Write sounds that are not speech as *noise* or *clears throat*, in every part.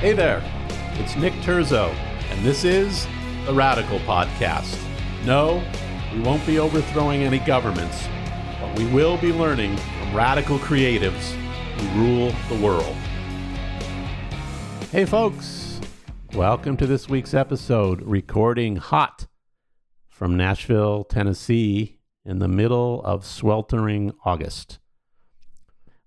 Hey there, it's Nick Turzo, and this is the Radical Podcast. No, we won't be overthrowing any governments, but we will be learning from radical creatives who rule the world. Hey, folks, welcome to this week's episode, recording hot from Nashville, Tennessee, in the middle of sweltering August.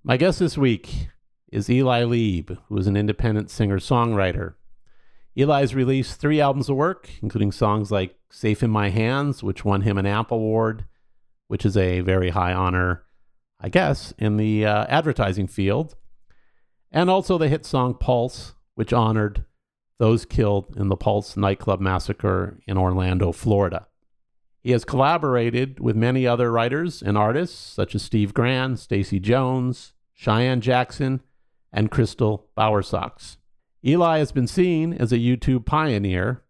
My guest this week is Eli Lieb, who is an independent singer songwriter. Eli's released three albums of work, including songs like Safe in My Hands, which won him an AMP Award, which is a very high honor, I guess, in the uh, advertising field, and also the hit song Pulse, which honored those killed in the Pulse nightclub massacre in Orlando, Florida. He has collaborated with many other writers and artists, such as Steve Grand, Stacy Jones, Cheyenne Jackson, and Crystal Bowersox. Eli has been seen as a YouTube pioneer,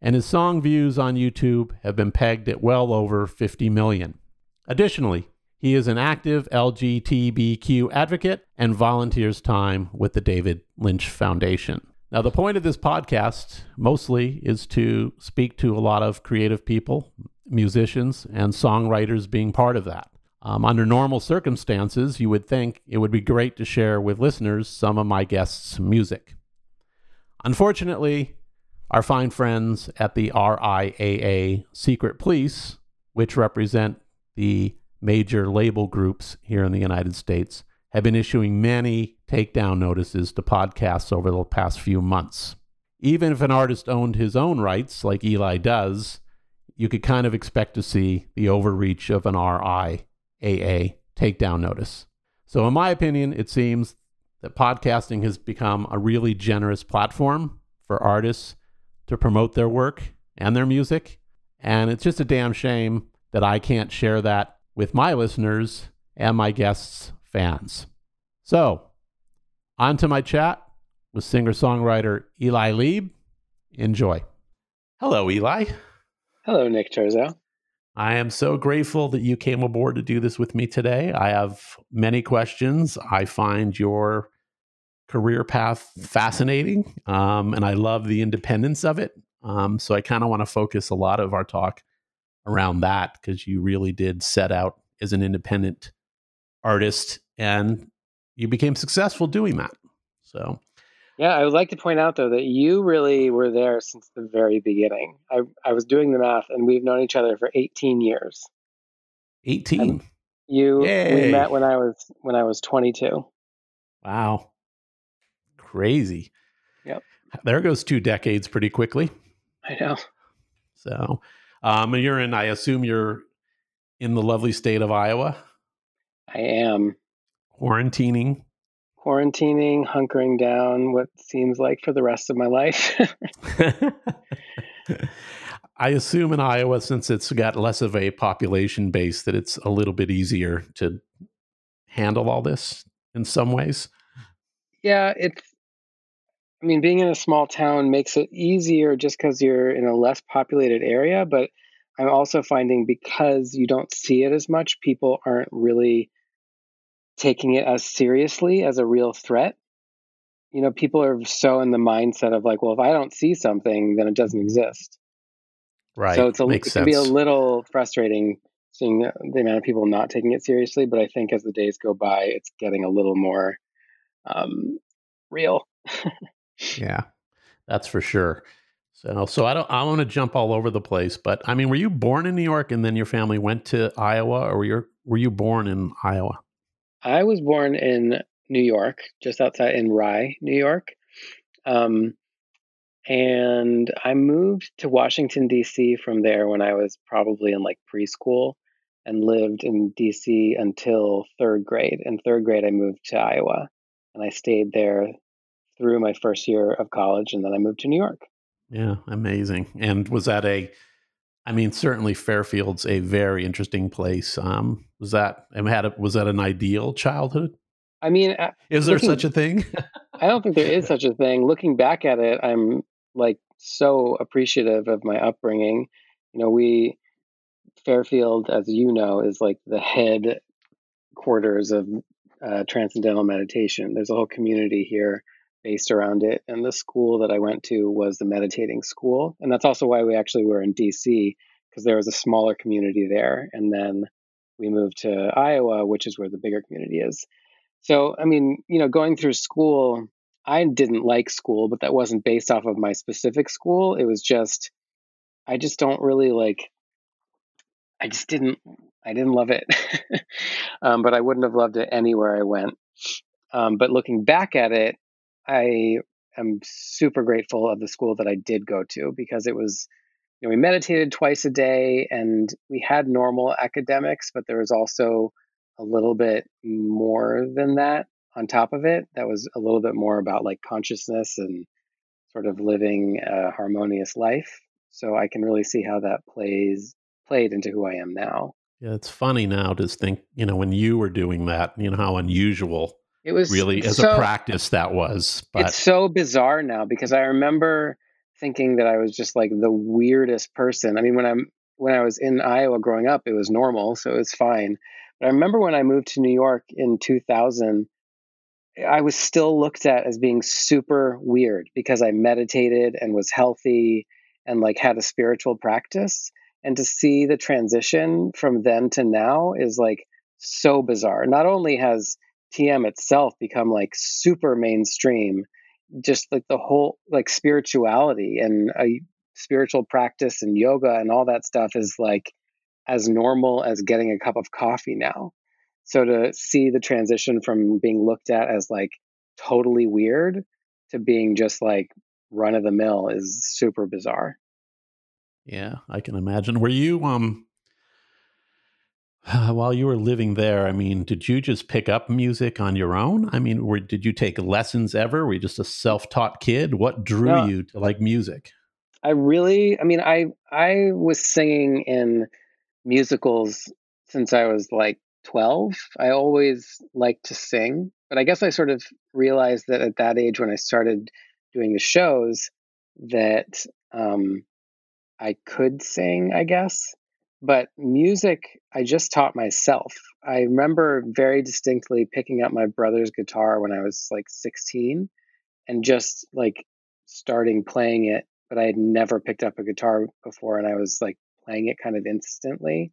and his song views on YouTube have been pegged at well over 50 million. Additionally, he is an active LGBTQ advocate and volunteers time with the David Lynch Foundation. Now, the point of this podcast mostly is to speak to a lot of creative people, musicians, and songwriters being part of that. Um, under normal circumstances, you would think it would be great to share with listeners some of my guests' music. Unfortunately, our fine friends at the RIAA Secret Police, which represent the major label groups here in the United States, have been issuing many takedown notices to podcasts over the past few months. Even if an artist owned his own rights, like Eli does, you could kind of expect to see the overreach of an RIAA takedown notice. So, in my opinion, it seems that podcasting has become a really generous platform for artists to promote their work and their music. And it's just a damn shame that I can't share that with my listeners and my guests' fans. So, on to my chat with singer songwriter Eli Lieb. Enjoy. Hello, Eli. Hello, Nick Turzo. I am so grateful that you came aboard to do this with me today. I have many questions. I find your career path fascinating, um, and I love the independence of it. Um, so I kind of want to focus a lot of our talk around that because you really did set out as an independent artist and you became successful doing that. So yeah, I would like to point out though that you really were there since the very beginning. I I was doing the math, and we've known each other for 18 years. 18. And you Yay. we met when I was when I was 22. Wow, crazy. Yep. There goes two decades pretty quickly. I know. So, um, you're in. I assume you're in the lovely state of Iowa. I am quarantining quarantining, hunkering down, what seems like for the rest of my life. *laughs* I assume in Iowa, since it's got less of a population base, that it's a little bit easier to handle all this in some ways. Yeah, it's. I mean, being in a small town makes it easier just because you're in a less populated area. But I'm also finding because you don't see it as much, people aren't really taking it as seriously as a real threat. You know, people are so in the mindset of like, well, if I don't see something, then it doesn't exist. Right. So it's a, Makes it sense. can be a little frustrating seeing the, the, amount of people not taking it seriously. But I think as the days go by, it's getting a little more um, real. *laughs* yeah, that's for sure. So, so I don't. I want to jump all over the place, but I mean, were you born in New York and then your family went to Iowa, or were you were you born in Iowa? I was born in New York, just outside in Rye, New York. Um, and I moved to Washington, D.C. from there when I was probably in like preschool and lived in D.C. until third grade. In third grade, I moved to Iowa and I stayed there through my first year of college and then I moved to New York. Yeah, amazing. And was that a I mean, certainly Fairfield's a very interesting place. Um, was that had a, was that an ideal childhood? I mean, uh, is there looking, such a thing? *laughs* I don't think there is such a thing. Looking back at it, I'm like so appreciative of my upbringing. You know, we Fairfield, as you know, is like the head quarters of uh, transcendental meditation. There's a whole community here based around it. And the school that I went to was the meditating school. And that's also why we actually were in DC, because there was a smaller community there. And then we moved to Iowa, which is where the bigger community is. So, I mean, you know, going through school, I didn't like school, but that wasn't based off of my specific school. It was just, I just don't really like, I just didn't, I didn't love it. *laughs* um, but I wouldn't have loved it anywhere I went. Um, but looking back at it, I am super grateful of the school that I did go to because it was, you know, we meditated twice a day and we had normal academics, but there was also a little bit more than that on top of it. That was a little bit more about like consciousness and sort of living a harmonious life. So I can really see how that plays played into who I am now. Yeah, it's funny now to think, you know, when you were doing that, you know, how unusual it was really as so, a practice that was. But it's so bizarre now because I remember thinking that I was just like the weirdest person. I mean, when I'm when I was in Iowa growing up, it was normal, so it was fine. But I remember when I moved to New York in 2000, I was still looked at as being super weird because I meditated and was healthy and like had a spiritual practice. And to see the transition from then to now is like so bizarre. Not only has TM itself become like super mainstream, just like the whole like spirituality and a spiritual practice and yoga and all that stuff is like as normal as getting a cup of coffee now. So to see the transition from being looked at as like totally weird to being just like run of the mill is super bizarre. Yeah, I can imagine. Were you um *laughs* while you were living there, I mean, did you just pick up music on your own? I mean, were, did you take lessons ever? Were you just a self-taught kid? What drew no, you to like music? I really, I mean, I I was singing in musicals since I was like 12. I always liked to sing, but I guess I sort of realized that at that age when I started doing the shows that um, I could sing, I guess. But music, I just taught myself. I remember very distinctly picking up my brother's guitar when I was like 16 and just like starting playing it. But I had never picked up a guitar before and I was like playing it kind of instantly.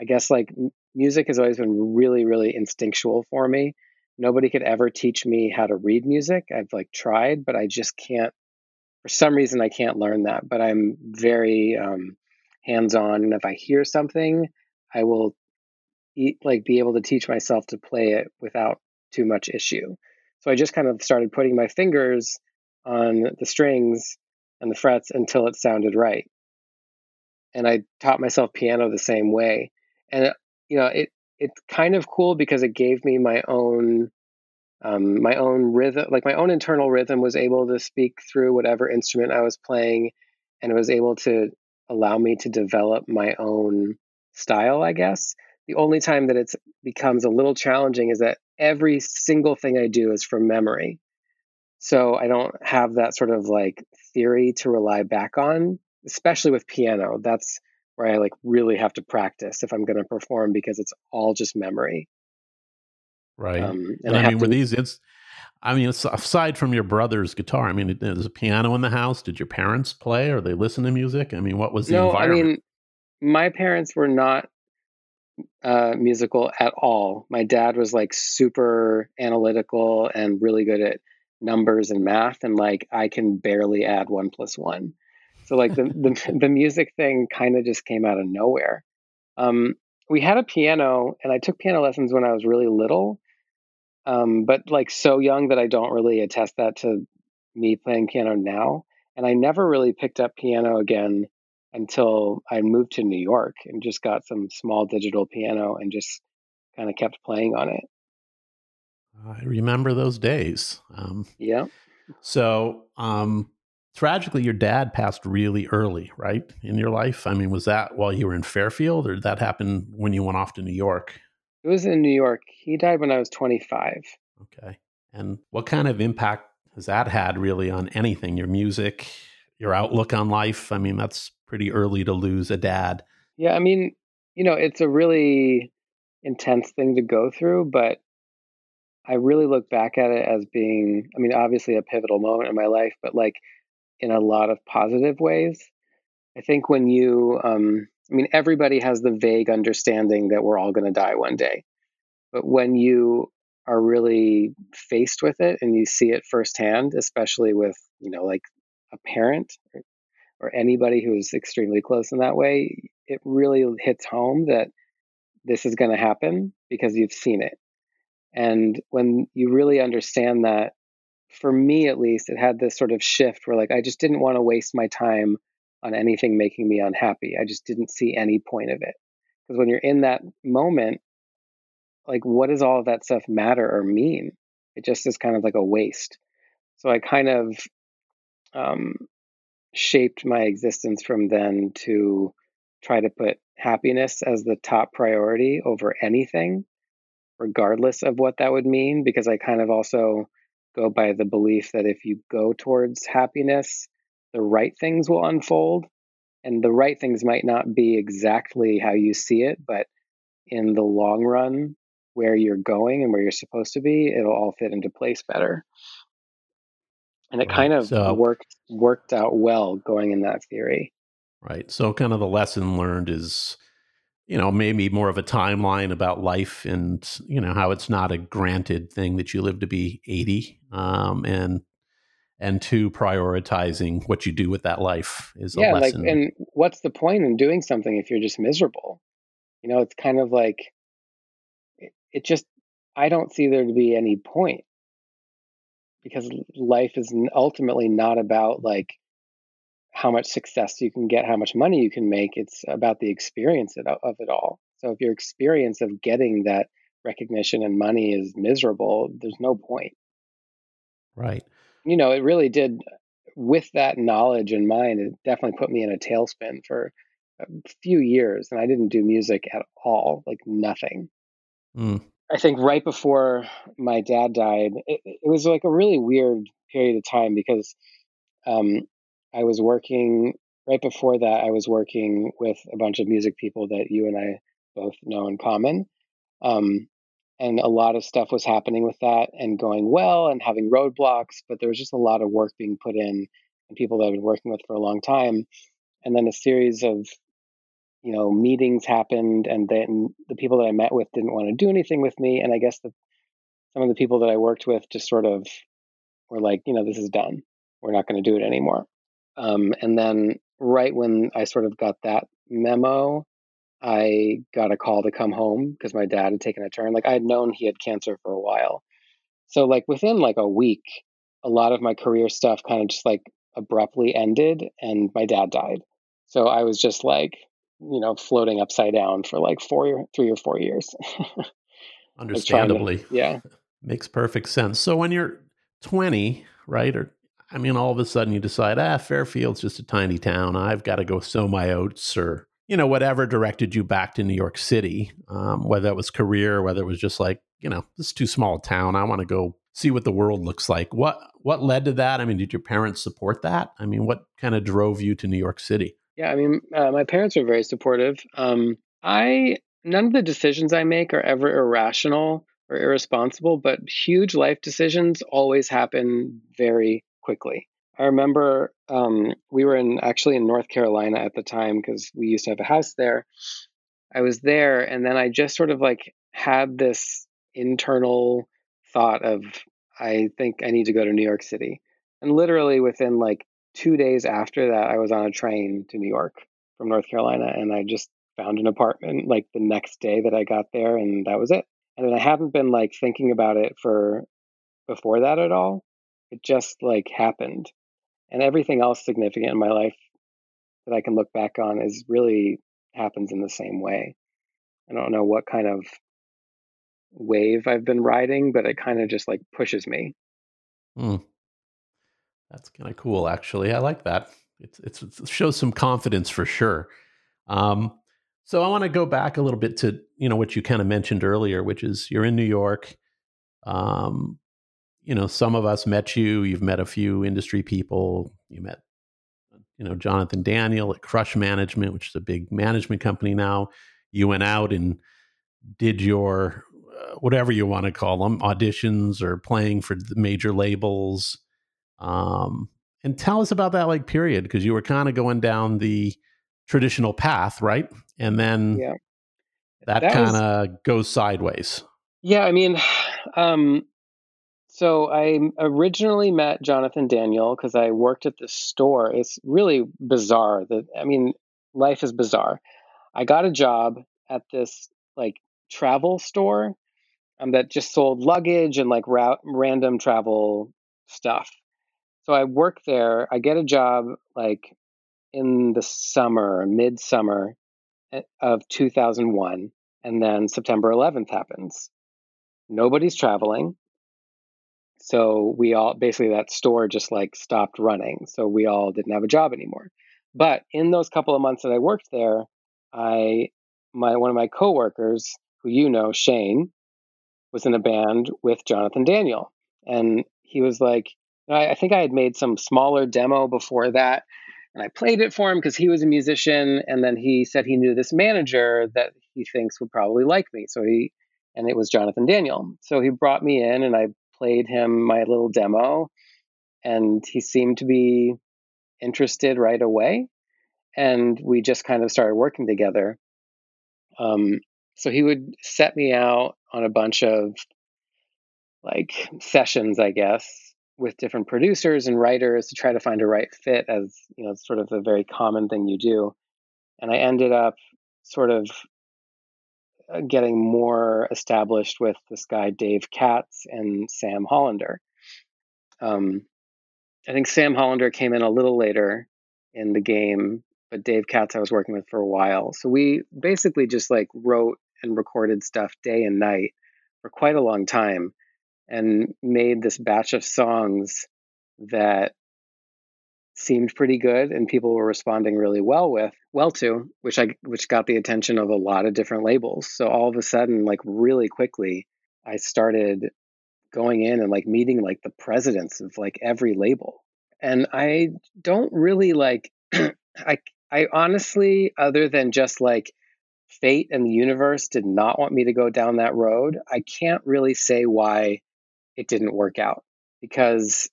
I guess like music has always been really, really instinctual for me. Nobody could ever teach me how to read music. I've like tried, but I just can't. For some reason, I can't learn that. But I'm very um, hands on. And if I hear something, I will eat, like be able to teach myself to play it without too much issue. So I just kind of started putting my fingers on the strings and the frets until it sounded right. And I taught myself piano the same way. And you know, it it's kind of cool because it gave me my own um, my own rhythm, like my own internal rhythm was able to speak through whatever instrument I was playing, and it was able to allow me to develop my own style, I guess. The only time that it becomes a little challenging is that every single thing I do is from memory. So I don't have that sort of like theory to rely back on, especially with piano. That's where I like really have to practice if I'm going to perform because it's all just memory. Right. Um, and, and I, I mean, to, were these, it's, I mean, aside from your brother's guitar, I mean, there's a piano in the house. Did your parents play or they listen to music? I mean, what was the no, environment? I mean, my parents were not uh, musical at all. My dad was like super analytical and really good at numbers and math, and like I can barely add one plus one. So like the the, *laughs* the music thing kind of just came out of nowhere. Um, we had a piano, and I took piano lessons when I was really little, um, but like so young that I don't really attest that to me playing piano now. And I never really picked up piano again until I moved to New York and just got some small digital piano and just kind of kept playing on it. I remember those days. Um, yeah. So, um, tragically, your dad passed really early, right, in your life. I mean, was that while you were in Fairfield, or did that happen when you went off to New York? It was in New York. He died when I was 25. Okay. And what kind of impact has that had really on anything? Your music, your outlook on life? I mean, that's pretty early to lose a dad. Yeah. I mean, you know, it's a really intense thing to go through, but I really look back at it as being, I mean, obviously a pivotal moment in my life, but like in a lot of positive ways. I think when you, um, I mean, everybody has the vague understanding that we're all going to die one day. But when you are really faced with it and you see it firsthand, especially with, you know, like a parent or, or anybody who is extremely close in that way, it really hits home that this is going to happen because you've seen it. And when you really understand that, for me at least, it had this sort of shift where like I just didn't want to waste my time on anything making me unhappy. I just didn't see any point of it. Because when you're in that moment, like what does all of that stuff matter or mean? It just is kind of like a waste. So I kind of um, shaped my existence from then to try to put happiness as the top priority over anything, regardless of what that would mean, because I kind of also go by the belief that if you go towards happiness, the right things will unfold. And the right things might not be exactly how you see it, but in the long run, where you're going and where you're supposed to be, it'll all fit into place better. And it right. kind of so, worked worked out well going in that theory. Right. So kind of the lesson learned is you know maybe more of a timeline about life and you know how it's not a granted thing that you live to be 80 um, and and two prioritizing what you do with that life is yeah, a lesson. Like, and what's the point in doing something if you're just miserable? You know, it's kind of like it, it just I don't see there to be any point because life is ultimately not about like how much success you can get, how much money you can make. It's about the experience of it all. So if your experience of getting that recognition and money is miserable, there's no point. Right. You know, it really did, with that knowledge in mind, it definitely put me in a tailspin for a few years. And I didn't do music at all, like nothing. Mm. I think right before my dad died, it, it, was like a really weird period of time because um, I was working right before that. I was working with a bunch of music people that you and I both know in common, um, and a lot of stuff was happening with that and going well and having roadblocks. But there was just a lot of work being put in and people that I've been working with for a long time, and then a series of you know, meetings happened, and then the people that I met with didn't want to do anything with me. And I guess the, some of the people that I worked with just sort of were like, you know, this is done. We're not going to do it anymore. Um, and then right when I sort of got that memo, I got a call to come home because my dad had taken a turn. Like I had known he had cancer for a while. So like within like a week, a lot of my career stuff kind of just like abruptly ended and my dad died. So I was just like, you know, floating upside down for like four, or three or four years. *laughs* Understandably. To, yeah. *laughs* Makes perfect sense. So when you're 20, right? Or, I mean, all of a sudden you decide, ah, Fairfield's just a tiny town. I've got to go sow my oats or, you know, whatever directed you back to New York City, um, whether it was career, whether it was just like, you know, this is too small a town. I want to go see what the world looks like. What, what led to that? I mean, did your parents support that? I mean, what kind of drove you to New York City? Yeah, I mean, uh, my parents are very supportive. Um, I none of the decisions I make are ever irrational or irresponsible, but huge life decisions always happen very quickly. I remember um, we were in actually in North Carolina at the time because we used to have a house there. I was there, and then I just sort of like had this internal thought of I think I need to go to New York City, and literally within like two days after that, I was on a train to New York from North Carolina, and I just found an apartment like the next day that I got there, and that was it. And then I haven't been like thinking about it for before that at all. It just like happened, and everything else significant in my life that I can look back on is really happens in the same way. I don't know what kind of wave I've been riding, but it kind of just like pushes me. Mm. That's kind of cool, actually. I like that. It's, it shows some confidence for sure. Um, so I want to go back a little bit to you know what you kind of mentioned earlier, which is you're in New York. Um, you know, some of us met you. You've met a few industry people. You met, you know, Jonathan Daniel at Crush Management, which is a big management company now. You went out and did your uh, whatever you want to call them, auditions or playing for the major labels. Um, and tell us about that like period because you were kind of going down the traditional path, right? And then Yeah. that, That kind of goes sideways. Yeah, I mean, *sighs* um, so I originally met Jonathan Daniel because I worked at the store. It's really bizarre that I mean, life is bizarre. I got a job at this like travel store um, that just sold luggage and like ra- random travel stuff. So I work there. I get a job like in the summer, midsummer eh, of 2001, and then September 11th happens. Nobody's traveling. So we all basically that store just like stopped running. So we all didn't have a job anymore. But in those couple of months that I worked there, I my one of my coworkers, who you know, Shane, was in a band with Jonathan Daniel. And he was like, I, I think I had made some smaller demo before that. And I played it for him because he was a musician. And then he said he knew this manager that he thinks would probably like me. So he, and it was Jonathan Daniel. So he brought me in and I played him my little demo. And he seemed to be interested right away. And we just kind of started working together. Um, so he would set me out on a bunch of like sessions, I guess, with different producers and writers to try to find a right fit as, you know, sort of a very common thing you do. And I ended up sort of getting more established with this guy, Dave Katz and Sam Hollander. Um, I think Sam Hollander came in a little later in the game, but Dave Katz I was working with for a while. So we basically just like wrote and recorded stuff day and night for quite a long time and made this batch of songs that seemed pretty good and people were responding really well with well to which i which got the attention of a lot of different labels. So all of a sudden like really quickly i started going in and like meeting like the presidents of like every label. And i don't really like *clears throat* i i honestly other than just like fate and the universe did not want me to go down that road i can't really say why it didn't work out. Because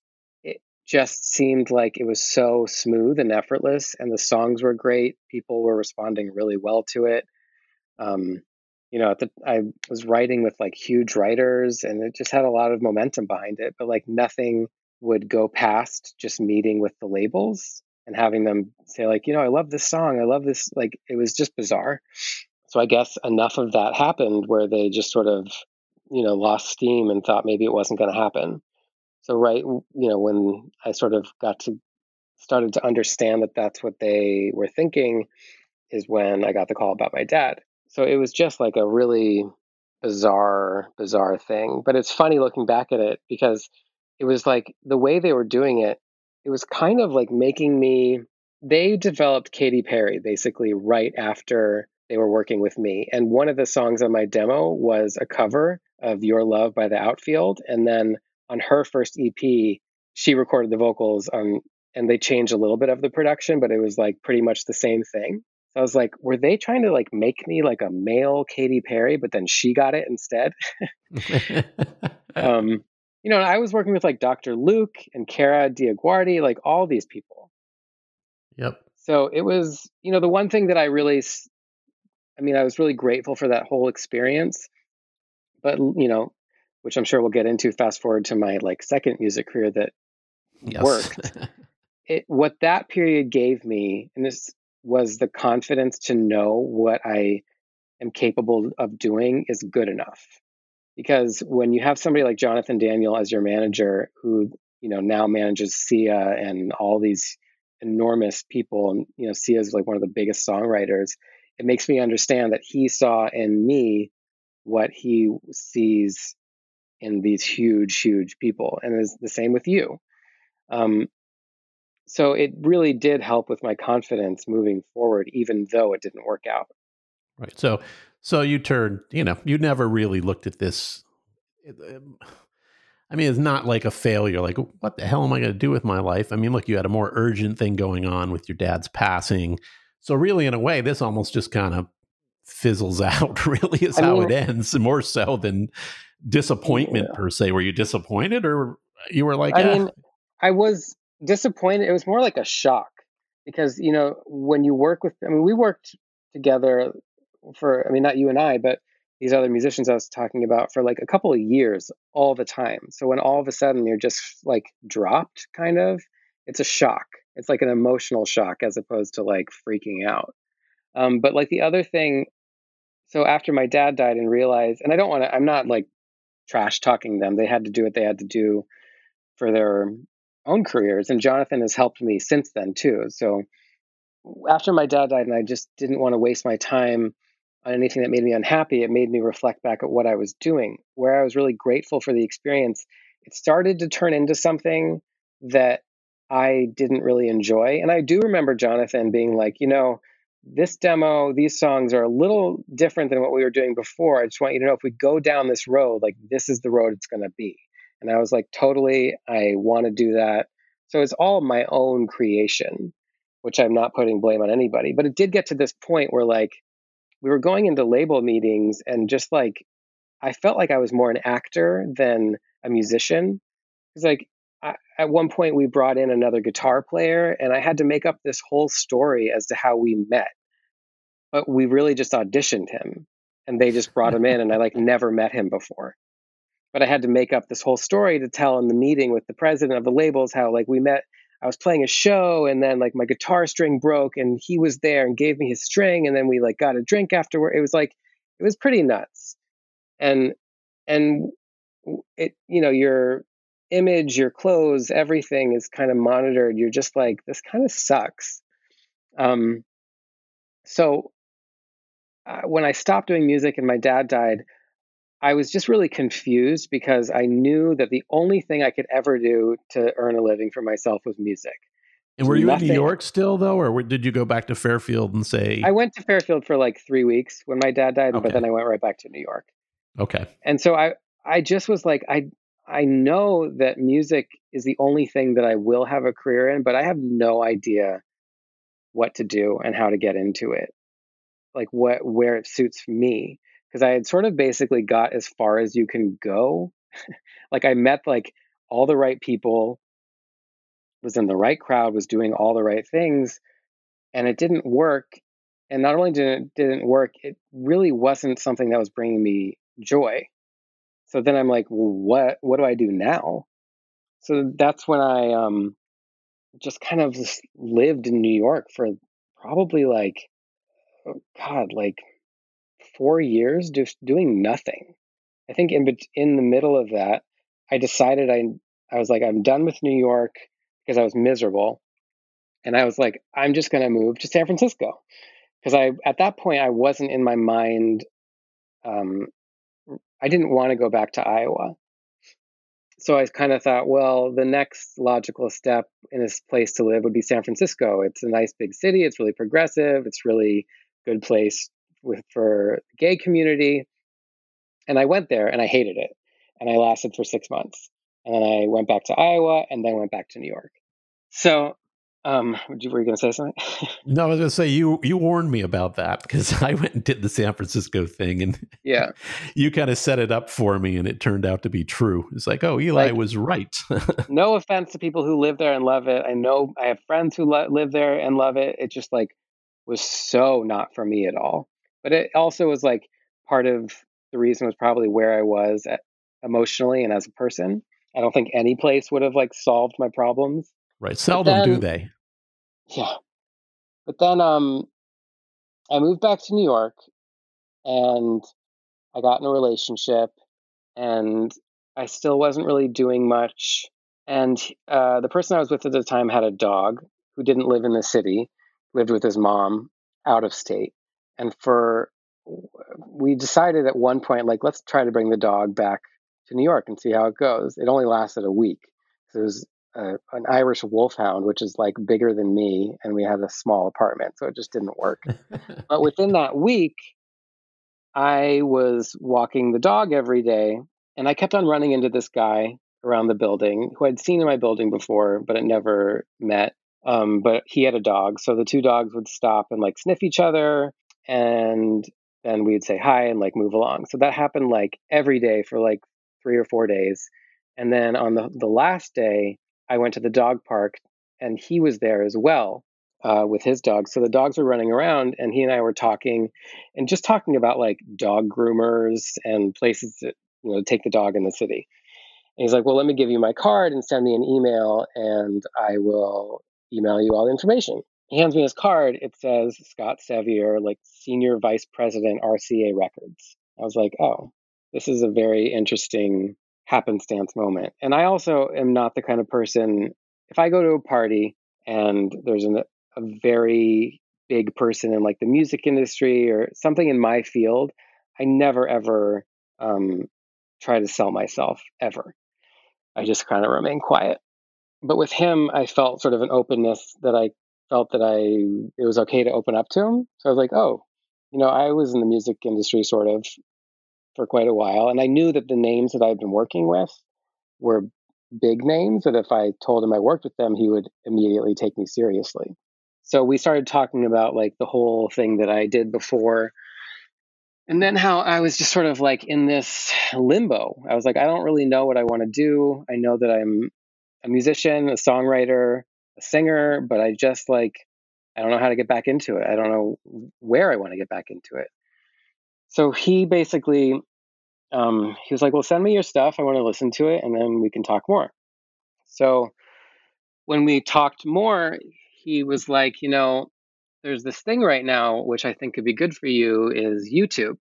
just seemed like it was so smooth and effortless and the songs were great. People were responding really well to it. Um, you know the, i was writing with like huge writers and it just had a lot of momentum behind it but like nothing would go past just meeting with the labels and having them say like you know i love this song. I love this like it was just bizarre. So i guess enough of that happened where they just sort of you know lost steam and thought maybe it wasn't going to happen so right you know when i sort of got to started to understand that that's what they were thinking is when i got the call about my dad so it was just like a really bizarre bizarre thing but it's funny looking back at it because it was like the way they were doing it it was kind of like making me they developed Katy Perry basically right after they were working with me. And one of the songs on my demo was a cover of Your Love by the Outfield. And then on her first EP, she recorded the vocals on, and they changed a little bit of the production, but it was like pretty much the same thing. So I was like, were they trying to like make me like a male Katy Perry, but then she got it instead? *laughs* um, *laughs* you know, I was working with like Dr. Luke and Kara DioGuardi, like all these people. yep. So it was, you know, the one thing that I really, I mean, I was really grateful for that whole experience. But, you know, which I'm sure we'll get into fast forward to my like second music career that Yes. worked. it, what that period gave me, and this was the confidence to know what I am capable of doing is good enough. Because when you have somebody like Jonathan Daniel as your manager, who you know now manages Sia and all these enormous people, and you know Sia is like one of the biggest songwriters, it makes me understand that he saw in me what he sees in these huge, huge people, and it's the same with you. Um, so it really did help with my confidence moving forward, even though it didn't work out. Right. So, so you turned, you know, you never really looked at this. um, I mean, it's not like a failure. Like, what the hell am I going to do with my life? I mean, look, you had a more urgent thing going on with your dad's passing. So, really, in a way, this almost just kind of fizzles *laughs* out. Really, is I how mean, it ends. More so than disappointment yeah. per se. Were you disappointed, or you were like? I mean, I was disappointed. It was more like a shock because you know when you work with. I mean, we worked together for. I mean, not you and I, but these other musicians I was talking about for like a couple of years all the time. So when all of a sudden you're just like dropped, kind of, it's a shock. It's like an emotional shock as opposed to like freaking out. Um, but like the other thing, so after my dad died and realized, and I don't want to, I'm not like trash talking them. They had to do what they had to do for their own careers. And Jonathan has helped me since then too. So after my dad died and I just didn't want to waste my time on anything that made me unhappy, it made me reflect back at what I was doing. Where I was really grateful for the experience, it started to turn into something that I didn't really enjoy. And I do remember Jonathan being like, you know, this demo, these songs are a little different than what we were doing before. I just want you to know if we go down this road, like this is the road it's going to be. And I was like, totally, I want to do that. So it's all my own creation, which I'm not putting blame on anybody. But it did get to this point where like we were going into label meetings and just like I felt like I was more an actor than a musician. It's like At one point we brought in another guitar player and I had to make up this whole story as to how we met. But we really just auditioned him and they just brought him in and I like never met him before. But I had to make up this whole story to tell in the meeting with the president of the labels how like we met I was playing a show and then like my guitar string broke and he was there and gave me his string and then we like got a drink afterward. It was like it was pretty nuts. And and it you know your image, your clothes, everything is kind of monitored. You're just like this kind of sucks. Um so uh, when I stopped doing music and my dad died, I was just really confused because I knew that the only thing I could ever do to earn a living for myself was music. And were you Nothing. in New York still, though, or did you go back to Fairfield and say? I went to Fairfield for like three weeks when my dad died, okay. but then I went right back to New York. Okay. And so I, I just was like, I, I know that music is the only thing that I will have a career in, but I have no idea what to do and how to get into it, like what where it suits me because I had sort of basically got as far as you can go. *laughs* like I met like all the right people, was in the right crowd, was doing all the right things, and it didn't work. And not only did it didn't work, it really wasn't something that was bringing me joy. So then I'm like, well, what what do I do now? So that's when I um just kind of just lived in New York for probably like oh God, like four years just doing nothing. I think in in the middle of that, I decided I I was like I'm done with New York because I was miserable, and I was like I'm just going to move to San Francisco because I at that point I wasn't in my mind. Um, I didn't want to go back to Iowa, so I kind of thought, well, the next logical step in this place to live would be San Francisco. It's a nice big city. It's really progressive. It's really good place with for the gay community. And I went there and I hated it. And I lasted for six months. And then I went back to Iowa and then went back to New York. So um, were you going to say something? *laughs* no, I was going to say you you warned me about that because *laughs* I went and did the San Francisco thing, and yeah, *laughs* you kind of set it up for me, and it turned out to be true. It's like, oh, Eli like, was right. no offense to people who live there and love it. I know I have friends who lo- live there and love it. It just like was so not for me at all. But it also was like part of the reason was probably where I was at, emotionally and as a person. I don't think any place would have like solved my problems. Right. Seldom then, do they. Yeah. But then um I moved back to New York and I got in a relationship and I still wasn't really doing much. And uh, the person I was with at the time had a dog who didn't live in the city, lived with his mom out of state and for we decided at one point like let's try to bring the dog back to new york and see how it goes it only lasted a week so it was a, an irish wolfhound which is like bigger than me and we had a small apartment so it just didn't work *laughs* but within that week i was walking the dog every day and i kept on running into this guy around the building who i'd seen in my building before but had never met um, but he had a dog so the two dogs would stop and like sniff each other and then we'd say hi and like move along. So that happened like every day for like three or four days. And then on the, the last day, I went to the dog park and he was there as well uh, with his dogs. So the dogs were running around and he and I were talking and just talking about like dog groomers and places to you know take the dog in the city. And he's like, Well, let me give you my card and send me an email and I will email you all the information. He hands me his card. It says Scott Seviour, like Senior Vice President, RCA Records. I was like, Oh, this is a very interesting happenstance moment. And I also am not the kind of person, if I go to a party and there's an, a very big person in like the music industry or something in my field, I never ever um, try to sell myself ever. I just kind of remain quiet. But with him, I felt sort of an openness that I felt that I it was okay to open up to him. So I was like, oh, you know, I was in the music industry sort of for quite a while, and I knew that the names that I'd been working with were big names. That if I told him I worked with them, he would immediately take me seriously. So we started talking about like the whole thing that I did before and then how I was just sort of like in this limbo. I was like, I don't really know what I want to do. I know that I'm a musician, a songwriter, a singer, but I just like, I don't know how to get back into it. I don't know where I want to get back into it. So he basically, um, he was like, well, send me your stuff. I want to listen to it and then we can talk more. So when we talked more, he was like, you know, there's this thing right now which I think could be good for you is YouTube.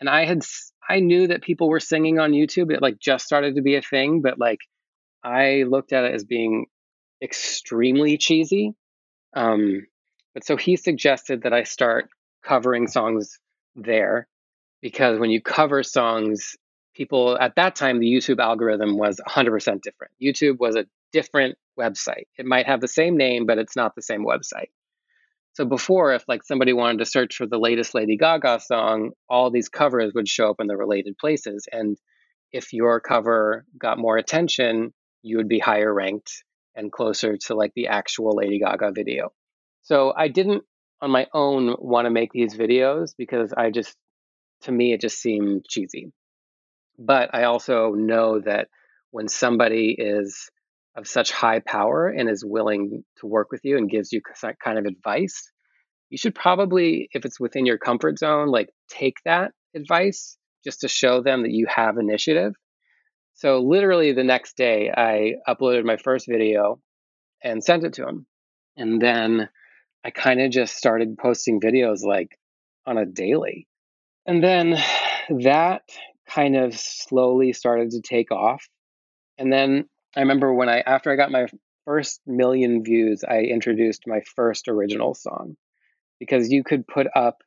And I had I knew that people were singing on YouTube. It like just started to be a thing, but like I looked at it as being extremely cheesy. Um, but so he suggested that I start covering songs there because when you cover songs, people at that time, the YouTube algorithm was 100% different. YouTube was a different website. It might have the same name, but it's not the same website. So before, if like somebody wanted to search for the latest Lady Gaga song, all these covers would show up in the related places. And if your cover got more attention, you would be higher ranked and closer to like the actual Lady Gaga video. So I didn't on my own want to make these videos because I just, to me, it just seemed cheesy. But I also know that when somebody is of such high power and is willing to work with you and gives you kind of advice, you should probably, if it's within your comfort zone, like take that advice just to show them that you have initiative. So, literally, the next day, I uploaded my first video and sent it to him. And then I kind of just started posting videos like on a daily. And then that kind of slowly started to take off. And then I remember when I after I got my first million views, I introduced my first original song. Because you could put up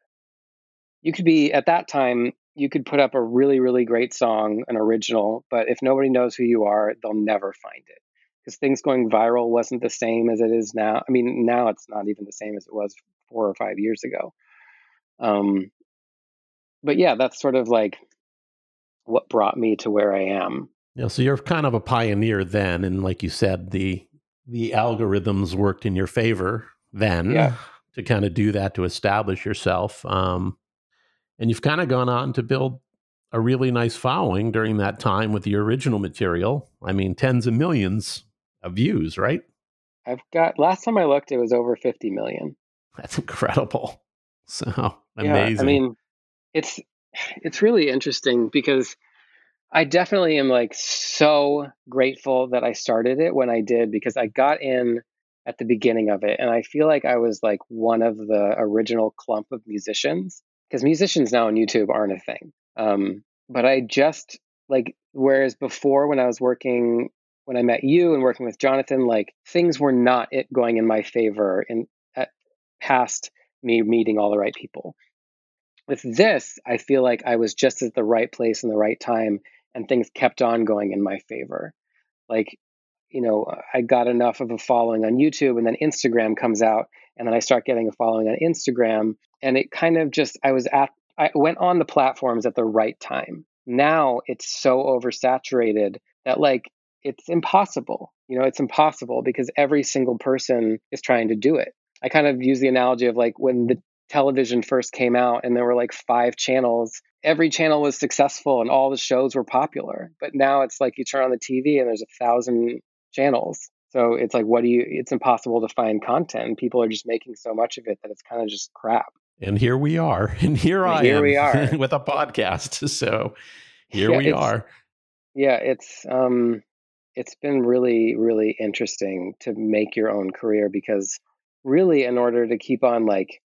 you could be at that time you could put up a really really great song an original but if nobody knows who you are they'll never find it. Because things going viral wasn't the same as it is now. I mean now it's not even the same as it was four or five years ago. Um, but yeah that's sort of like what brought me to where i am yeah, so you're kind of a pioneer then, and like you said, the the algorithms worked in your favor then yeah. to kind of do that to establish yourself. Um, and you've kind of gone on to build a really nice following during that time with your original material. I mean, tens of millions of views, right? I've got last time I looked, it was over fifty million. That's incredible. *laughs* So amazing. Yeah, I mean, it's it's really interesting because I definitely am like so grateful that I started it when I did because I got in at the beginning of it and I feel like I was like one of the original clump of musicians because musicians now on YouTube aren't a thing. Um, but I just like whereas before when I was working when I met you and working with Jonathan, like things were not it going in my favor in at past me meeting all the right people. With this, I feel like I was just at the right place in the right time and things kept on going in my favor. Like, you know, uh, I got enough of a following on YouTube and then Instagram comes out and then I start getting a following on Instagram and it kind of just I was at I went on the platforms at the right time. Now it's so oversaturated that like it's impossible. You know, it's impossible because every single person is trying to do it. I kind of use the analogy of like when the television first came out and there were like five channels. Every channel was successful and all the shows were popular but now it's like you turn on the tv and there's a thousand channels. So it's like what do you it's impossible to find content people are just making so much of it that it's kind of just crap. And here we are. *laughs* And here i here am we *laughs* are. with a podcast. *laughs* So here yeah, we are. Yeah it's um it's been really really interesting to make your own career because really in order to keep on like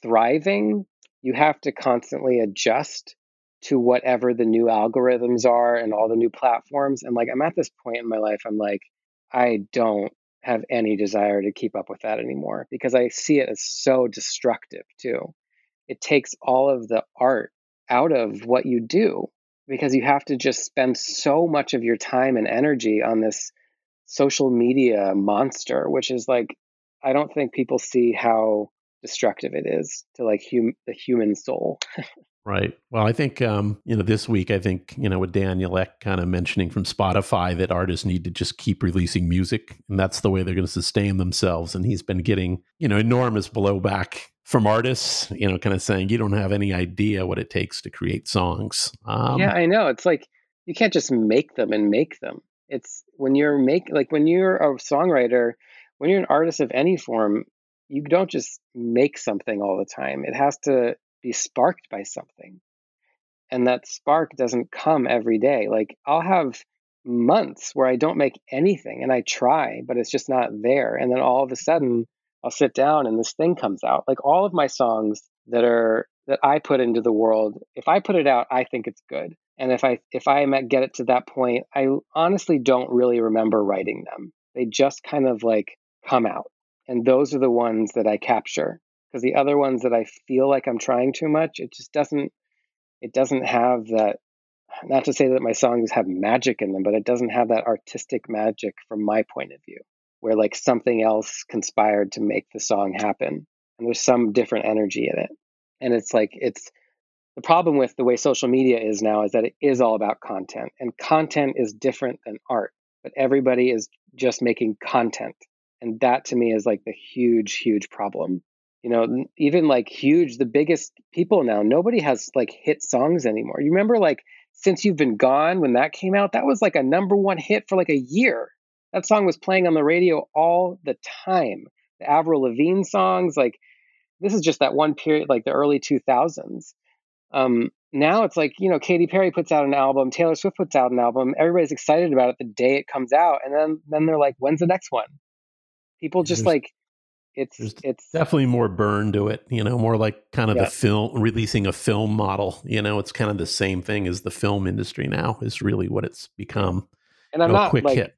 thriving you have to constantly adjust to whatever the new algorithms are and all the new platforms and like i'm at this point in my life i'm like i don't have any desire to keep up with that anymore because i see it as so destructive too. It takes all of the art out of what you do because you have to just spend so much of your time and energy on this social media monster which is like i don't think people see how destructive it is to like hum- the human soul *laughs* Right. Well, I think um, you know this week. I think you know with Daniel Ek kind of mentioning from Spotify that artists need to just keep releasing music, and that's the way they're going to sustain themselves. And he's been getting you know enormous blowback from artists, you know, kind of saying you don't have any idea what it takes to create songs. Um, yeah, I know. It's like you can't just make them and make them. It's when you're make like when you're a songwriter, when you're an artist of any form, you don't just make something all the time. It has to be sparked by something. And that spark doesn't come every day. Like I'll have months where I don't make anything and I try, but it's just not there. And then all of a sudden I'll sit down and this thing comes out. Like all of my songs that are that I put into the world, if I put it out, I think it's good. And if I if I get it to that point, I honestly don't really remember writing them. They just kind of like come out. And those are the ones that I capture because the other ones that I feel like I'm trying too much, it just doesn't it doesn't have that not to say that my songs have magic in them, but it doesn't have that artistic magic from my point of view, where like something else conspired to make the song happen. And there's some different energy in it. And it's like it's the problem with the way social media is now is that it is all about content. And content is different than art, but everybody is just making content. And that to me is like the huge, huge problem. You know even like huge the biggest people now nobody has like hit songs anymore. You remember like since you've been gone when that came out that was like a number one hit for like a year. That song was playing on the radio all the time. The avril lavigne songs like this is just that one period like the early 2000s um, now it's like you know Katy Perry puts out an album, Taylor Swift puts out an album, everybody's excited about it the day it comes out, and then then they're like, when's the next one? People just like it's it's definitely more burn to it you know more like kind of yeah. a film releasing a film model you know it's kind of the same thing as the film industry now is really what it's become. And i'm no not quick like, hit.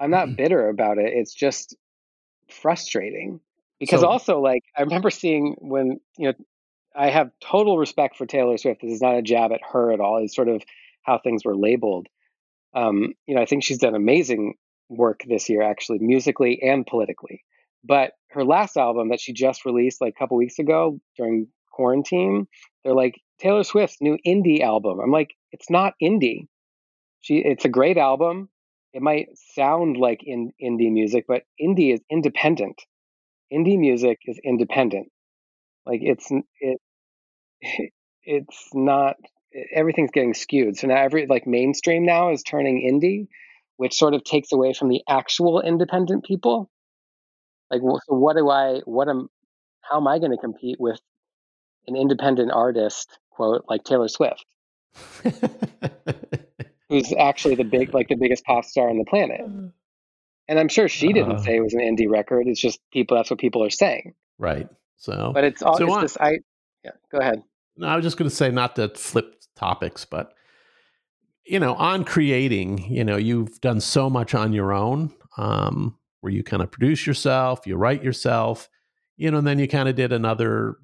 I'm not bitter about it it's just frustrating. Because so, also like i remember seeing when you know i have total respect for taylor swift this is not a jab at her at all it's sort of how things were labeled. Um, you know i think she's done amazing work this year actually musically and politically but her last album that she just released like a couple weeks ago during quarantine, they're like Taylor Swift's new indie album. I'm like, it's not indie. She it's a great album. It might sound like in indie music, but indie is independent. Indie music is independent. Like it's it *laughs* it's not everything's getting skewed. So now every like mainstream now is turning indie, which sort of takes away from the actual independent people. Like, so what do I, what am, how am I going to compete with an independent artist, quote, like Taylor Swift, who's actually the big, like the biggest pop star on the planet? And I'm sure she didn't uh, say it was an indie record. It's just people, that's what people are saying. Right. So, but it's all, so it's this, I, yeah, go ahead. No, I was just going to say, not to flip topics, but you know, on creating, you know, you've done so much on your own. Um, where you kind of produce yourself, you write yourself, you know, and then you kind of did another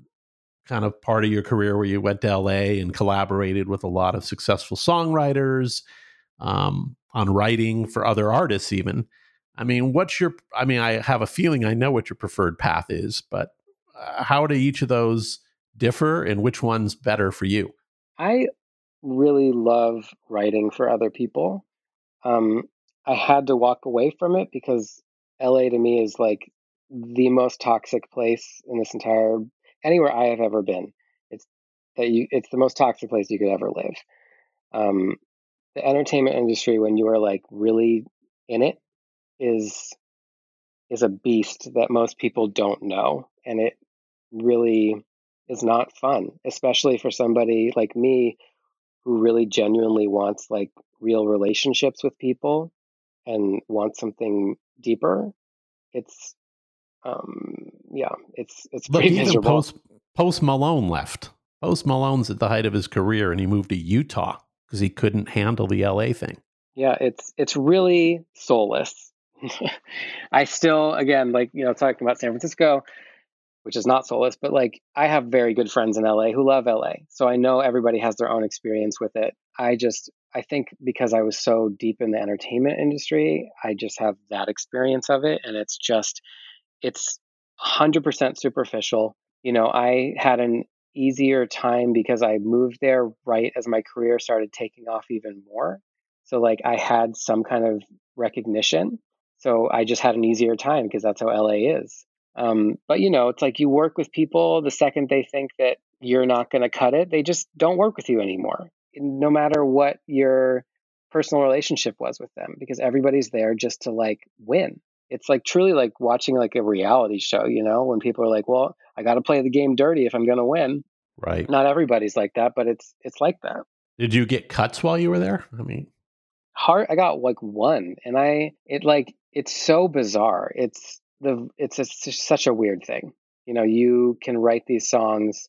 kind of part of your career where you went to LA and collaborated with a lot of successful songwriters um, on writing for other artists, even. I mean, what's your, I mean, I have a feeling I know what your preferred path is, but uh, how do each of those differ and which one's better for you? I really love writing for other people. Um, I had to walk away from it because LA to me is like the most toxic place in this entire anywhere I have ever been. It's that you it's the most toxic place you could ever live. Um, the entertainment industry, when you are like really in it, is is a beast that most people don't know, and it really is not fun, especially for somebody like me who really genuinely wants like real relationships with people and wants something deeper. It's um yeah, it's it's pretty *laughs* even miserable. Post Post Malone left. Post Malone's at the height of his career, and he moved to Utah because he couldn't handle the LA thing. Yeah, it's it's really soulless. *laughs* I still, again, like you know, talking about San Francisco, which is not soulless, but like I have very good friends in LA who love LA, so I know everybody has their own experience with it. I just, I think because I was so deep in the entertainment industry, I just have that experience of it, and it's just, it's 100% superficial. You know, I had an easier time because I moved there right as my career started taking off even more. So like I had some kind of recognition. So I just had an easier time because that's how LA is. Um, but you know, it's like you work with people the second they think that you're not going to cut it, they just don't work with you anymore, no matter what your personal relationship was with them, because everybody's there just to like win. It's like truly like watching like a reality show, you know, when people are like, "Well, I got to play the game dirty if I'm going to win." Right. Not everybody's like that, but it's it's like that. Did you get cuts while you were there? I mean, Heart, I got like one, and I it like it's so bizarre. It's the it's, it's such a weird thing. You know, you can write these songs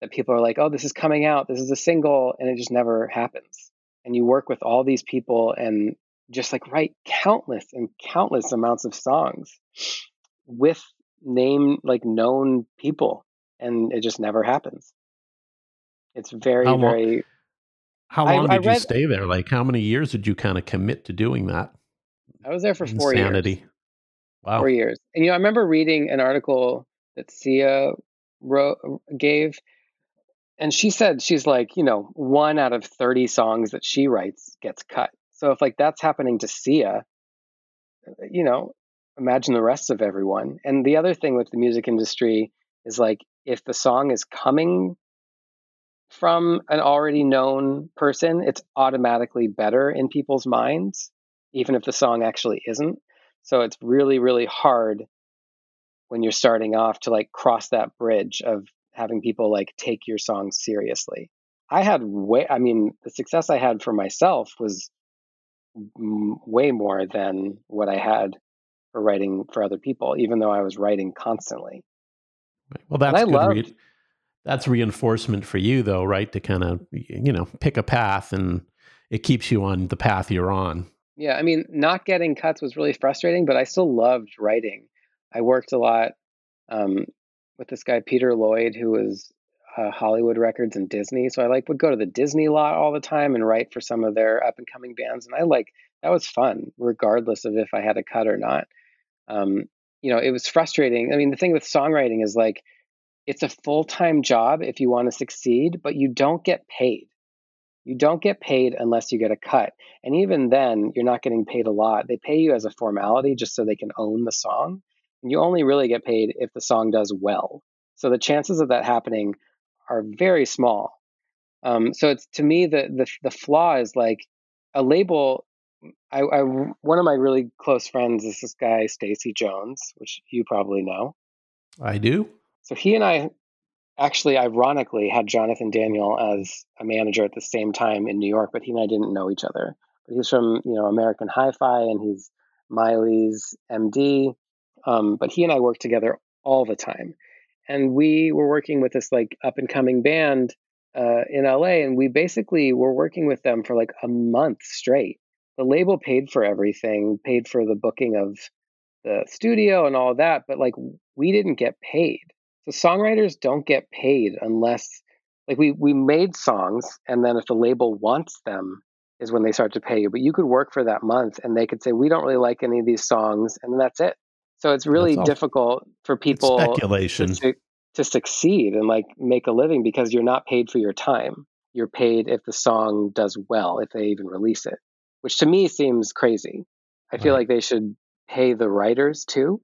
that people are like, "Oh, this is coming out. This is a single," and it just never happens. And you work with all these people and just like write countless and countless amounts of songs with name like known people, and it just never happens. It's very How long- very how long I did you read- stay there? Like, how many years did you kind of commit to doing that? I was there for four Insanity. years. Wow. Four years. And you know, I remember reading an article that Sia wrote gave, and she said she's like, you know, one out of thirty songs that she writes gets cut. So if like that's happening to Sia, uh, you know, imagine the rest of everyone. And the other thing with the music industry is like if the song is coming from an already known person, it's automatically better in people's minds, even if the song actually isn't. So it's really, really hard when you're starting off to like cross that bridge of having people like take your song seriously. I had way, I mean, the success I had for myself was m- way more than what I had for writing for other people, even though I was writing constantly. Well, that's I good. loved- re- that's reinforcement for you, though, right? To kind of, you know, pick a path and it keeps you on the path you're on. Yeah, I mean, not getting cuts was really frustrating, but I still loved writing. I worked a lot um, with this guy Peter Lloyd, who was uh, Hollywood Records and Disney. So I like would go to the Disney lot all the time and write for some of their up and coming bands, and I like that was fun, regardless of if I had a cut or not. Um, you know, it was frustrating. I mean, the thing with songwriting is like it's a full time job if you want to succeed, but you don't get paid. You don't get paid unless you get a cut. And even then, you're not getting paid a lot. They pay you as a formality just so they can own the song. And you only really get paid if the song does well. So the chances of that happening are very small. Um, so it's to me the, the the flaw is like a label. I, I one of my really close friends is this guy Stacy Jones, which you probably know. I do. So he and I actually, ironically, had Jonathan Daniel as a manager at the same time in New York, but he and I didn't know each other. But he's from you know American Hi-Fi, and he's Miley's MD. Um, but he and I worked together all the time, and we were working with this like up and coming band uh, in LA, and we basically were working with them for like a month straight. The label paid for everything, paid for the booking of the studio and all that, but like we didn't get paid. So songwriters don't get paid unless like we we made songs and then if the label wants them is when they start to pay you. But you could work for that month and they could say we don't really like any of these songs and then that's it. So it's really difficult for people to, speculation. su- to succeed and like make a living because you're not paid for your time. You're paid if the song does well, if they even release it, which to me seems crazy. I feel Right. like they should pay the writers too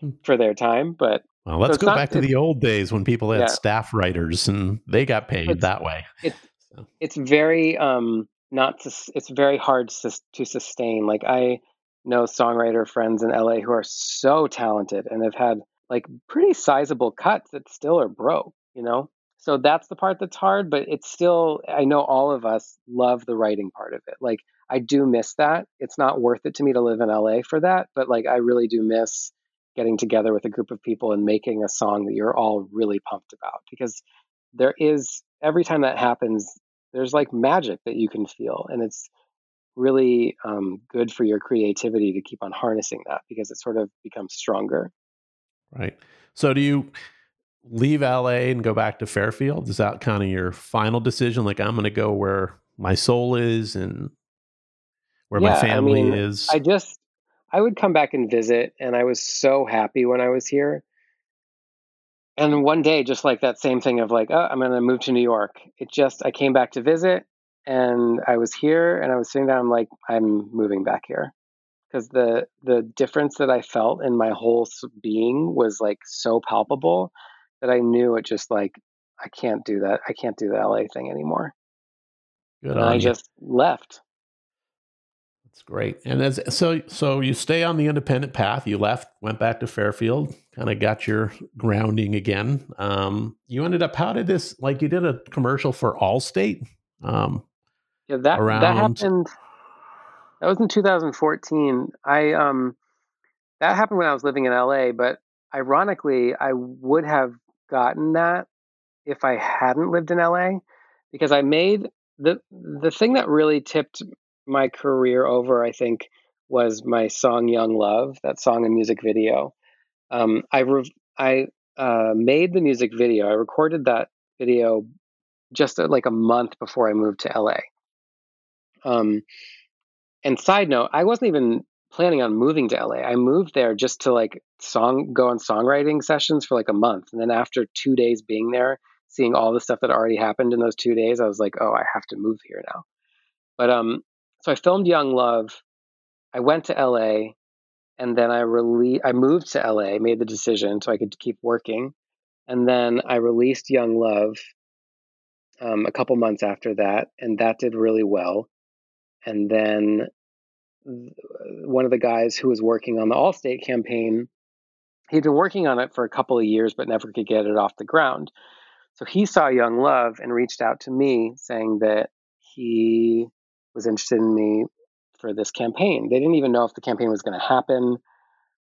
Hmm. *laughs* for their time, but Well, let's so go back to the old days when people had yeah. staff writers and they got paid it's, that way. It's, so. it's very um, not to, it's very hard to, to sustain. Like I know songwriter friends in LA who are so talented and have had like pretty sizable cuts that still are broke, you know? So that's the part that's hard, but it's still, I know all of us love the writing part of it. Like, I do miss that. It's not worth it to me to live in LA for that, but like, I really do miss getting together with a group of people and making a song that you're all really pumped about because there is, every time that happens, there's like magic that you can feel. And it's really um, good for your creativity to keep on harnessing that because it sort of becomes stronger. Right. So do you leave LA and go back to Fairfield? Is that kind of your final decision? Like I'm going to go where my soul is and where yeah, my family I mean, is. I just I would come back and visit and I was so happy when I was here. And one day just like that same thing of like, oh, I'm going to move to New York. It just I came back to visit and I was here and I was sitting down I'm like I'm moving back here because the the difference that I felt in my whole being was like so palpable that I knew it just like I can't do that. I can't do the LA thing anymore. Good and I you. just left. That's great. And as so so you stay on the independent path. You left, went back to Fairfield, kind of got your grounding again. Um, you ended up how did this like you did a commercial for Allstate? Um, yeah, that around... that happened that was in 2014. I um that happened when I was living in LA, but ironically, I would have gotten that if I hadn't lived in LA because I made the the thing that really tipped my career over, I think, was my song "Young Love." That song and music video. Um, I re- I uh, made the music video. I recorded that video just uh, like a month before I moved to LA. Um, and side note, I wasn't even planning on moving to LA. I moved there just to like song go on songwriting sessions for like a month. And then after two days being there, seeing all the stuff that already happened in those two days, I was like, oh, I have to move here now. But um, so I filmed Young Love. I went to LA, and then I rele- I moved to LA, made the decision so I could keep working, and then I released Young Love um, a couple months after that, and that did really well. And then one of the guys who was working on the Allstate campaign, he'd been working on it for a couple of years, but never could get it off the ground. So he saw Young Love and reached out to me saying that he was interested in me for this campaign. They didn't even know if the campaign was going to happen.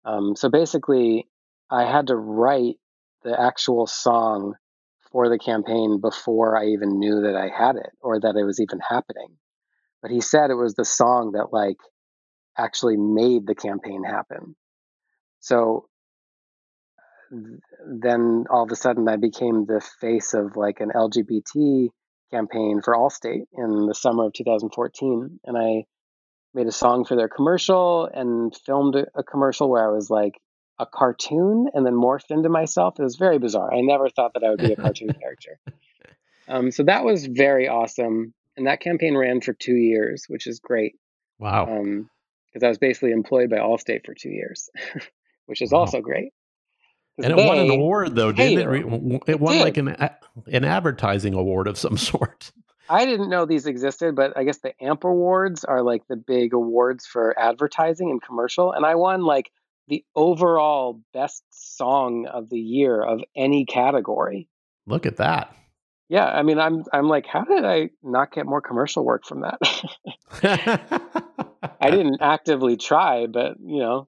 Um, so basically, I had to write the actual song for the campaign before I even knew that I had it or that it was even happening. But he said it was the song that like actually made the campaign happen. So then all of a sudden I became the face of like an LGBT campaign for Allstate in the summer of 2014. And I made a song for their commercial and filmed a commercial where I was like a cartoon and then morphed into myself. It was very bizarre. I never thought that I would be a cartoon *laughs* character. Um, so that was very awesome. And that campaign ran for two years, which is great. Wow. Um, because I was basically employed by Allstate for two years, *laughs* which is wow. also great. And it won an award, though, didn't it? It won it like an an advertising award of some *laughs* sort. I didn't know these existed, but I guess the AMP awards are like the big awards for advertising and commercial, and I won like the overall best song of the year of any category. Look at that. Yeah, I mean, I'm I'm like, how did I not get more commercial work from that? *laughs* I didn't *laughs* actively try, but you know,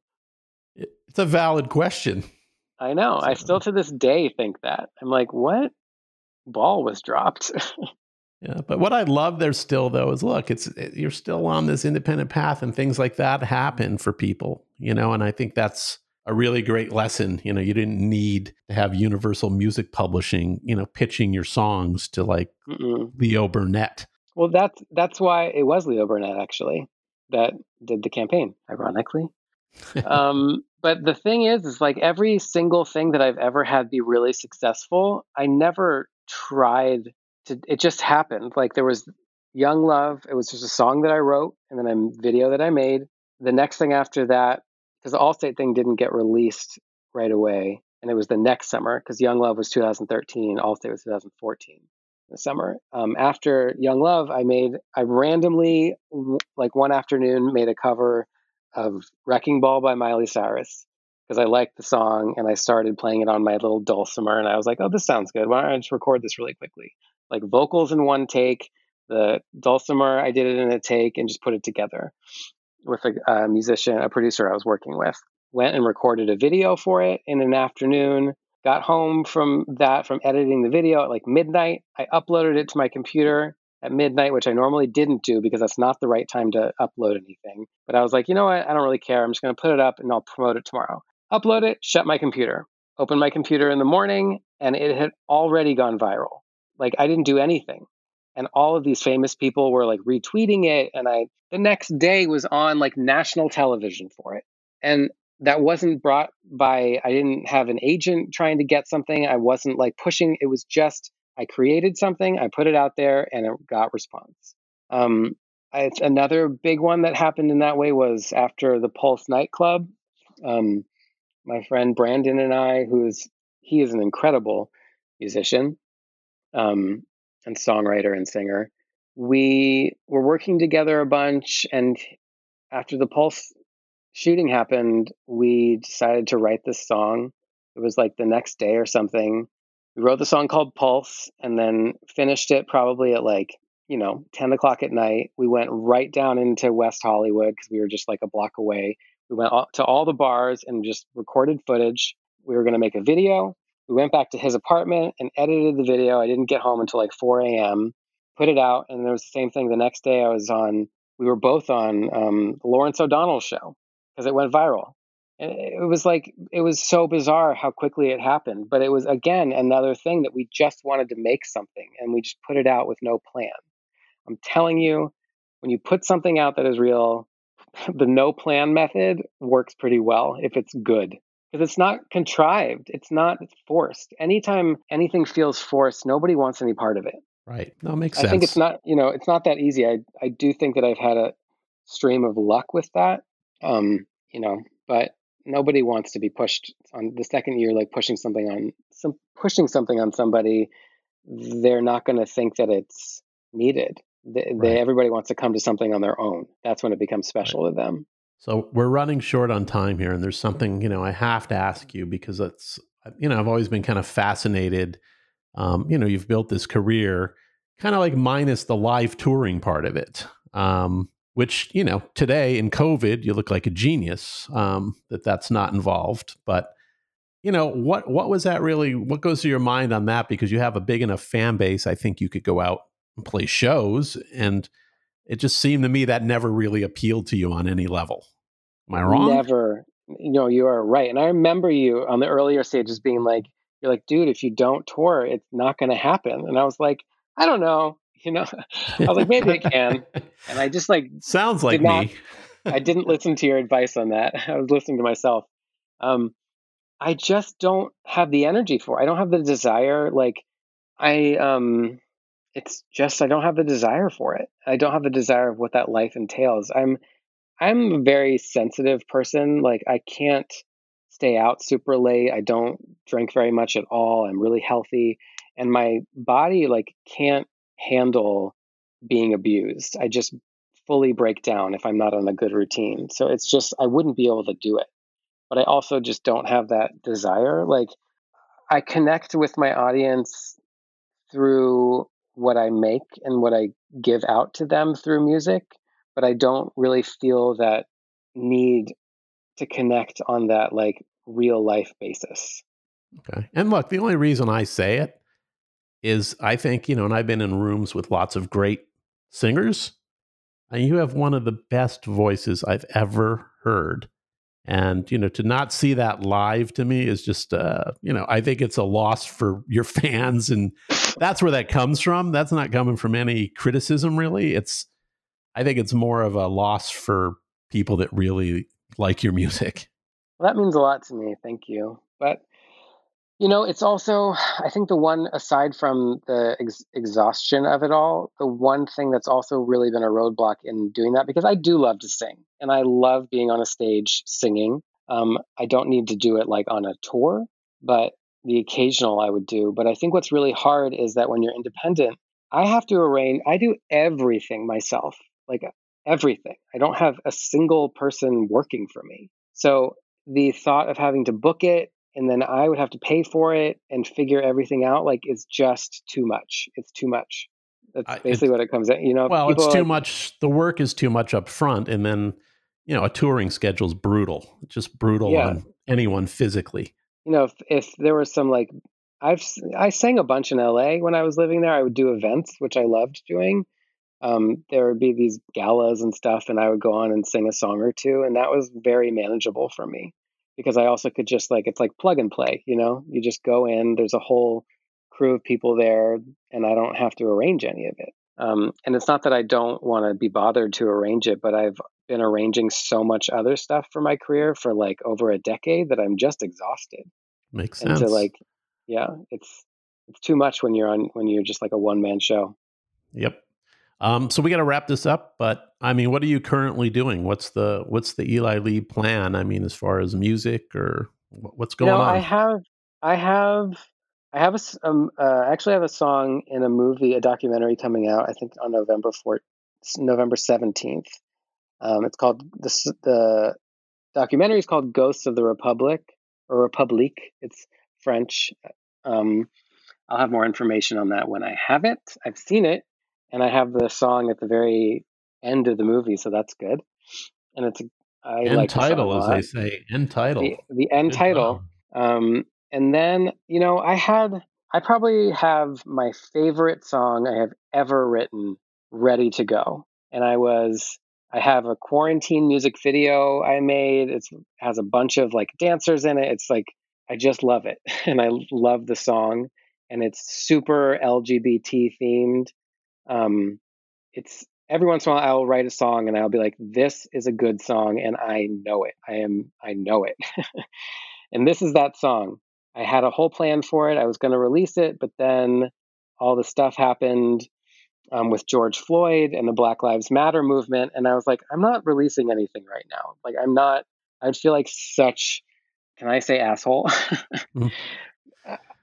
it's a valid question. I know. So. I still to this day think that. I'm like, what ball was dropped? *laughs* yeah, but what I love there still though is look, it's you're still on this independent path, and things like that happen for people, you know, and I think that's a really great lesson. You know, you didn't need to have Universal Music Publishing, you know, pitching your songs to like Mm-mm. Leo Burnett. Well, that's that's why it was Leo Burnett actually that did the campaign, ironically. *laughs* um, but the thing is, is like every single thing that I've ever had be really successful, I never tried to. It just happened. Like there was Young Love. It was just a song that I wrote, and then a video that I made. The next thing after that, because the Allstate thing didn't get released right away. and it was the next summer because Young Love was 2013, Allstate was 2014 the summer. Um, after Young Love, I made I randomly like one afternoon made a cover of Wrecking Ball by Miley Cyrus because I liked the song and I started playing it on my little dulcimer and I was like, oh, this sounds good. Why don't I just record this really quickly? Like vocals in one take, the dulcimer I did it in a take and just put it together with a, a musician, a producer I was working with. Went and recorded a video for it in an afternoon got home from that from editing the video at like midnight i uploaded it to my computer at midnight which i normally didn't do because that's not the right time to upload anything. But i was like you know what? I don't really care. I'm just going to put it up and i'll promote it tomorrow. Upload it shut my computer open my computer in the morning and it had already gone viral. Like i didn't do anything. And all of these famous people were like retweeting it and i the next day was on like national television for it. And that wasn't brought by i didn't have an agent trying to get something. I wasn't like pushing. It was just i created something i put it out there and it got response um, it's another big one that happened in that way was after the pulse nightclub um, my friend brandon and i who's he is an incredible musician um, and songwriter and singer we were working together a bunch and after the pulse shooting happened, we decided to write this song. It was like the next day or something. We wrote the song called Pulse and then finished it probably at like, you know, 10 o'clock at night. We went right down into West Hollywood because we were just like a block away. We went to all the bars and just recorded footage. We were going to make a video. We went back to his apartment and edited the video. I didn't get home until like 4 a.m. Put it out, and there was the same thing the next day. I was on. We were both on um, Lawrence O'Donnell's show, because it went viral. And it was like it was so bizarre how quickly it happened, but it was again another thing that we just wanted to make something and we just put it out with no plan. I'm telling you, when you put something out that is real, *laughs* the no plan method works pretty well if it's good because it's not contrived, it's not forced. Anytime anything feels forced, nobody wants any part of it. Right. No, makes sense. I think it's not, you know, it's not that easy. I I do think that I've had a stream of luck with that. Um, you know, but nobody wants to be pushed on the second you're like pushing something on some pushing something on somebody, they're not going to think that it's needed. They, right. they, everybody wants to come to something on their own. That's when it becomes special right. to them. So we're running short on time here, and there's something you know I have to ask you because it's you know I've always been kind of fascinated. Um, you know, you've built this career, kind of like minus the live touring part of it. Um, which you know today in covid you look like a genius um, that that's not involved but you know what what was that really what goes through your mind on that? Because you have a big enough fan base i think you could go out and play shows and it just seemed to me that never really appealed to you on any level. Am i wrong? Never. You know you are right and i remember you on the earlier stages being like you're like dude if you don't tour it's not going to happen and i was like i don't know you know? *laughs* I was like maybe i *laughs* can. And i just like sounds like not, me. *laughs* I didn't listen to your advice on that. I was listening to myself. Um i just don't have the energy for it. i don't have the desire like i um it's just i don't have the desire for it. I don't have the desire of what that life entails. I'm i'm a very sensitive person. Like i can't stay out super late. I don't drink very much at all. I'm really healthy. And my body like can't handle being abused. I just fully break down if I'm not on a good routine. So it's just, I wouldn't be able to do it. But I also just don't have that desire. Like, I connect with my audience through what I make and what I give out to them through music, but I don't really feel that need to connect on that like real life basis. Okay. And look, the only reason I say it is I think, you know, and I've been in rooms with lots of great singers, and you have one of the best voices I've ever heard. And, you know, to not see that live to me is just, uh, you know, I think it's a loss for your *laughs* fans. And that's where that comes from. That's not coming from any criticism, really. It's, I think it's more of a loss for people that really like your music. Well, that means a lot to me. Thank you. But you know, it's also, *sighs* I think the one, aside from the ex- exhaustion of it all, the one thing that's also really been a roadblock in doing that, because I do love to sing and I love being on a stage singing. Um, I don't need to do it like on a tour. but the occasional I would do. But I think what's really hard is that when you're independent, I have to arrange, I do everything myself, like everything. I don't have a single person working for me. So the thought of having to book it and then I would have to pay for it and figure everything out like it's just too much. It's too much. That's basically what it comes at. You know, well, it's too like, much. The work is too much up front, and then you know a touring schedule is brutal. It's just brutal yeah. on anyone physically. You know, if, if there was some like I've I sang a bunch in LA when I was living there. I would do events, which I loved doing. Um, there would be these galas and stuff, and I would go on and sing a song or two, and that was very manageable for me because I also could just like it's like plug and play. You know, you just go in. There's a whole crew of people there, and I don't have to arrange any of it. Um, and it's not that I don't want to be bothered to arrange it, but I've been arranging so much other stuff for my career for like over a decade that I'm just exhausted. Makes sense. And to like, yeah, it's it's too much when you're on when you're just like a one man show. Yep. Um, so we got to wrap this up, but I mean, what are you currently doing? What's the what's the Eli Lieb plan? I mean, as far as music or what's going you know, on? I have I have I have a um, uh, actually have a song in a movie, a documentary coming out. I think on November 4th, November seventeenth. Um, it's called the the documentary is called Ghosts of the Republic or Republique. It's French. Um, I'll have more information on that when I have it. I've seen it, and I have the song at the very end of the movie, so that's good. And it's a I end like title, as they say, end title. The, the end good title. Um, and then, you know, I had, I probably have my favorite song I have ever written ready to go. And I was, I have a quarantine music video I made. It has a bunch of like dancers in it. It's like, I just love it. *laughs* And I love the song. And it's super LGBT themed. Um, it's every once in a while I'll write a song and I'll be like, this is a good song. And I know it. I am, I know it. *laughs* and this is that song. I had a whole plan for it. I was going to release it, but then all the stuff happened um, with George Floyd and the Black Lives Matter movement, and I was like, I'm not releasing anything right now. Like, I'm not. I'd feel like such. Can I say asshole? *laughs* mm.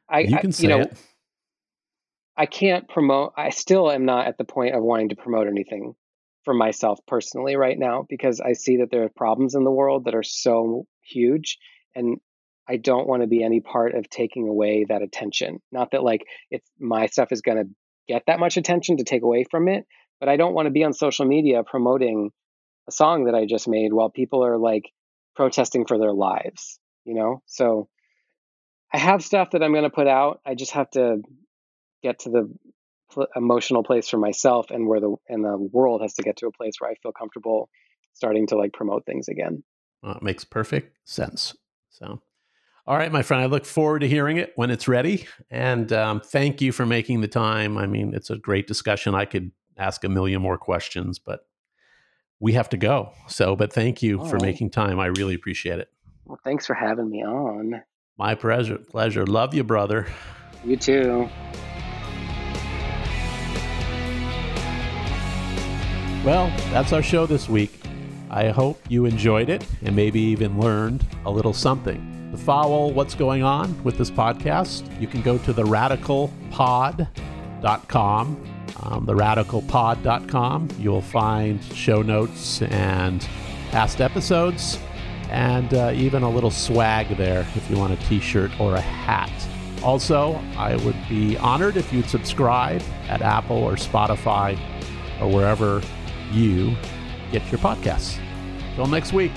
I, you can I, say you know, it. I can't promote. I still am not at the point of wanting to promote anything for myself personally right now because I see that there are problems in the world that are so huge, and I don't want to be any part of taking away that attention. Not that like if my stuff is going to get that much attention to take away from it, but I don't want to be on social media promoting a song that I just made while people are like protesting for their lives, you know? So I have stuff that I'm going to put out. I just have to get to the pl- emotional place for myself and where the and the world has to get to a place where I feel comfortable starting to like promote things again. Well, it makes perfect sense. So all right, my friend. I look forward to hearing it when it's ready. And um, thank you for making the time. I mean, it's a great discussion. I could ask a million more questions, but we have to go. So, but thank you All for right. making time. I really appreciate it. Well, thanks for having me on. My pleasure. Pleasure. Love you, brother. You too. Well, that's our show this week. I hope you enjoyed it and maybe even learned a little something. To follow what's going on with this podcast, you can go to theradicalpod.com. Um, theradicalpod.com. You'll find show notes and past episodes, and uh, even a little swag there if you want a t shirt or a hat. Also, I would be honored if you'd subscribe at Apple or Spotify or wherever you get your podcasts. Till next week.